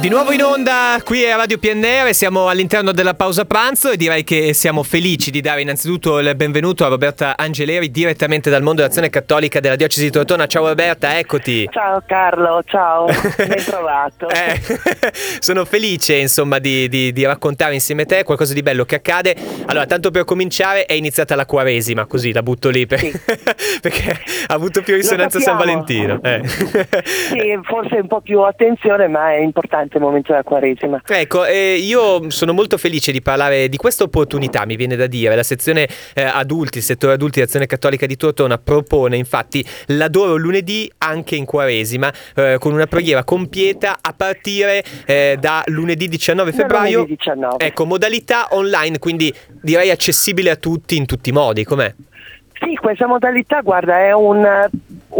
Di nuovo in onda qui a Radio PNR, siamo all'interno della pausa pranzo e direi che siamo felici di dare innanzitutto il benvenuto a Roberta Angeleri direttamente dal mondo dell'azione cattolica della diocesi di Tortona. Ciao Roberta, eccoti. Ciao Carlo, ciao, ben trovato. eh, sono felice insomma di, di, di, raccontare insieme a te qualcosa di bello che accade. Allora, tanto per cominciare è iniziata la Quaresima, così la butto lì per... sì. perché ha avuto più risonanza San Valentino. Eh. sì, forse un po' più attenzione, ma è importante importante momento della Quaresima. Ecco, eh, io sono molto felice di parlare di questa opportunità, mi viene da dire. La sezione eh, adulti, il settore adulti di Azione Cattolica di Tortona propone infatti l'adoro lunedì anche in Quaresima, eh, con una preghiera compieta a partire eh, da lunedì 19 febbraio. Lunedì 19. Ecco, modalità online, quindi direi accessibile a tutti in tutti i modi, com'è? Sì, questa modalità, guarda, è un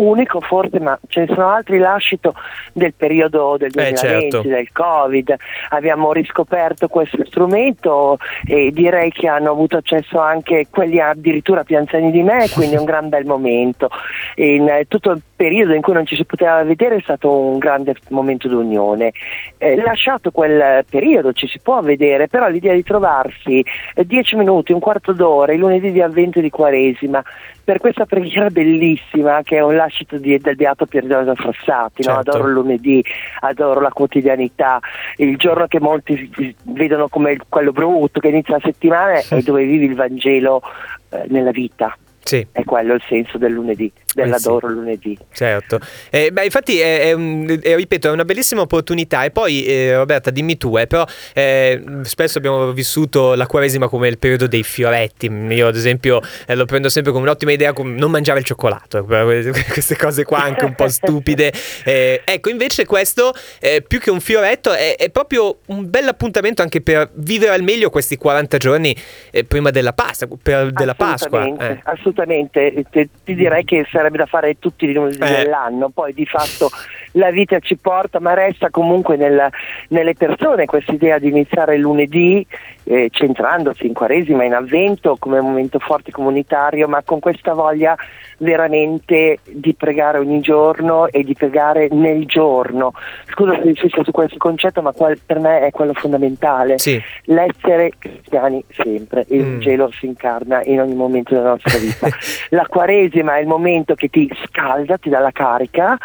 unico forse, ma ce ne sono altri lascito del periodo del 2020, eh, certo. del Covid. Abbiamo riscoperto questo strumento e direi che hanno avuto accesso anche quelli addirittura più anziani di me, quindi è un gran bel momento. In eh, tutto il periodo in cui non ci si poteva vedere è stato un grande momento d'unione. Eh, lasciato quel periodo ci si può vedere, però l'idea di trovarsi eh, dieci minuti, un quarto d'ora, i lunedì di avvento e di quaresima, per questa preghiera bellissima che è un lascito di, del Beato Pier Giorgio Frassati, certo. no? adoro il lunedì, adoro la quotidianità, il giorno che molti vedono come quello brutto che inizia la settimana è dove vivi il Vangelo eh, nella vita. Sì. È quello il senso del lunedì, dell'adoro eh sì. lunedì. Certo. Eh, beh, infatti, è, è un, è, ripeto, è una bellissima opportunità. E poi, eh, Roberta, dimmi tu, eh, però eh, spesso abbiamo vissuto la Quaresima come il periodo dei fioretti. Io, ad esempio, eh, lo prendo sempre come un'ottima idea non mangiare il cioccolato. Queste cose qua anche un po' stupide. ecco, invece, questo, più che un fioretto, è, è, proprio un bel appuntamento anche per vivere al meglio questi 40 giorni prima della Pasqua. Per, della Pasqua. Assolutamente assolutamente, ti, ti, direi che sarebbe da fare tutti i lunedì eh. dell'anno, poi di fatto la vita ci porta, ma resta comunque nel, nelle persone questa idea di iniziare il lunedì eh, centrandosi in Quaresima, in Avvento come momento forte comunitario, ma con questa voglia veramente di pregare ogni giorno e di pregare nel giorno. Scusa se insisto su questo concetto, ma qual, per me è quello fondamentale. Sì. L'essere cristiani sempre, il mm. cielo si incarna in ogni momento della nostra vita. la Quaresima è il momento che ti scalda, ti dà la carica,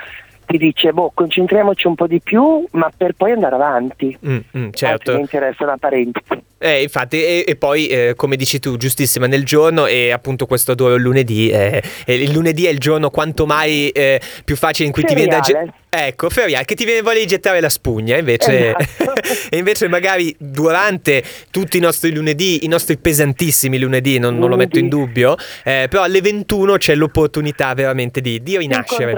ti dice boh concentriamoci un po' di più ma per poi andare avanti mm, mm, certo mi interessa una parentesi eh, infatti, e, e poi, eh, come dici tu, giustissima, nel giorno e appunto questo il lunedì. Eh, il lunedì è il giorno quanto mai eh, più facile in cui Feriale. ti viene da... Ecco, feriale, che ti viene voglia di gettare la spugna, invece, esatto. e invece magari durante tutti i nostri lunedì, i nostri pesantissimi lunedì, non, non lo metto in dubbio, eh, però alle 21 c'è l'opportunità veramente di, di rinascere.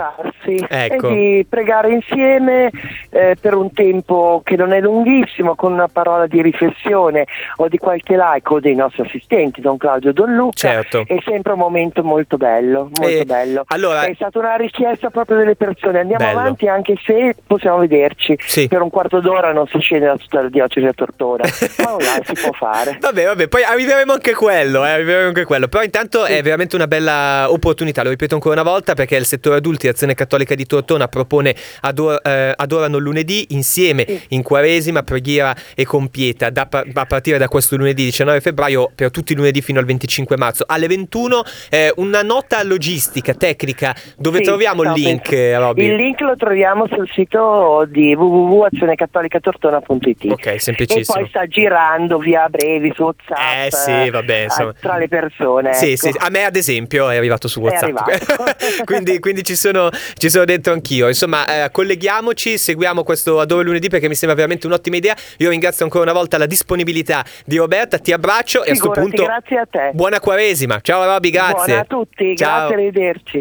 Ecco. E di pregare insieme eh, per un tempo che non è lunghissimo, con una parola di riflessione o di qualche like o dei nostri assistenti, Don Claudio e Don Luca. Certo. È sempre un momento molto bello, molto e bello. Allora, è stata una richiesta proprio delle persone. Andiamo bello. avanti anche se possiamo vederci. Sì. Per un quarto d'ora non si scende da tutta la diocesi a Tortora, ma online si può fare. Vabbè, vabbè, poi arriveremo anche quello, eh, arriveremo anche quello. Però intanto sì. è veramente una bella opportunità, lo ripeto ancora una volta, perché il settore adulti Azione Cattolica di Tortona propone ador- eh, Adorano lunedì insieme sì. in Quaresima, preghiera e compieta da, da partire da questo lunedì 19 febbraio per tutti i lunedì fino al 25 marzo. Alle 21 eh, una nota logistica tecnica. Dove sì, troviamo il link Robby? il link lo troviamo sul sito di www.azionecatolicatortona.it ok semplicissimo e poi sta girando via brevi su whatsapp eh sì vabbè insomma. tra le persone sì, ecco. sì, a me ad esempio è arrivato su whatsapp. quindi, quindi ci, sono, ci, sono, dentro anch'io. Insomma eh, colleghiamoci seguiamo questo Adoro lunedì perché mi sembra veramente un'ottima idea. Io ringrazio ancora una volta la disponibilità disponibilità di Roberta, ti abbraccio Figurati, e a questo punto grazie a te. buona Quaresima. Ciao Robby, grazie. Buona a tutti, Ciao. grazie, arrivederci.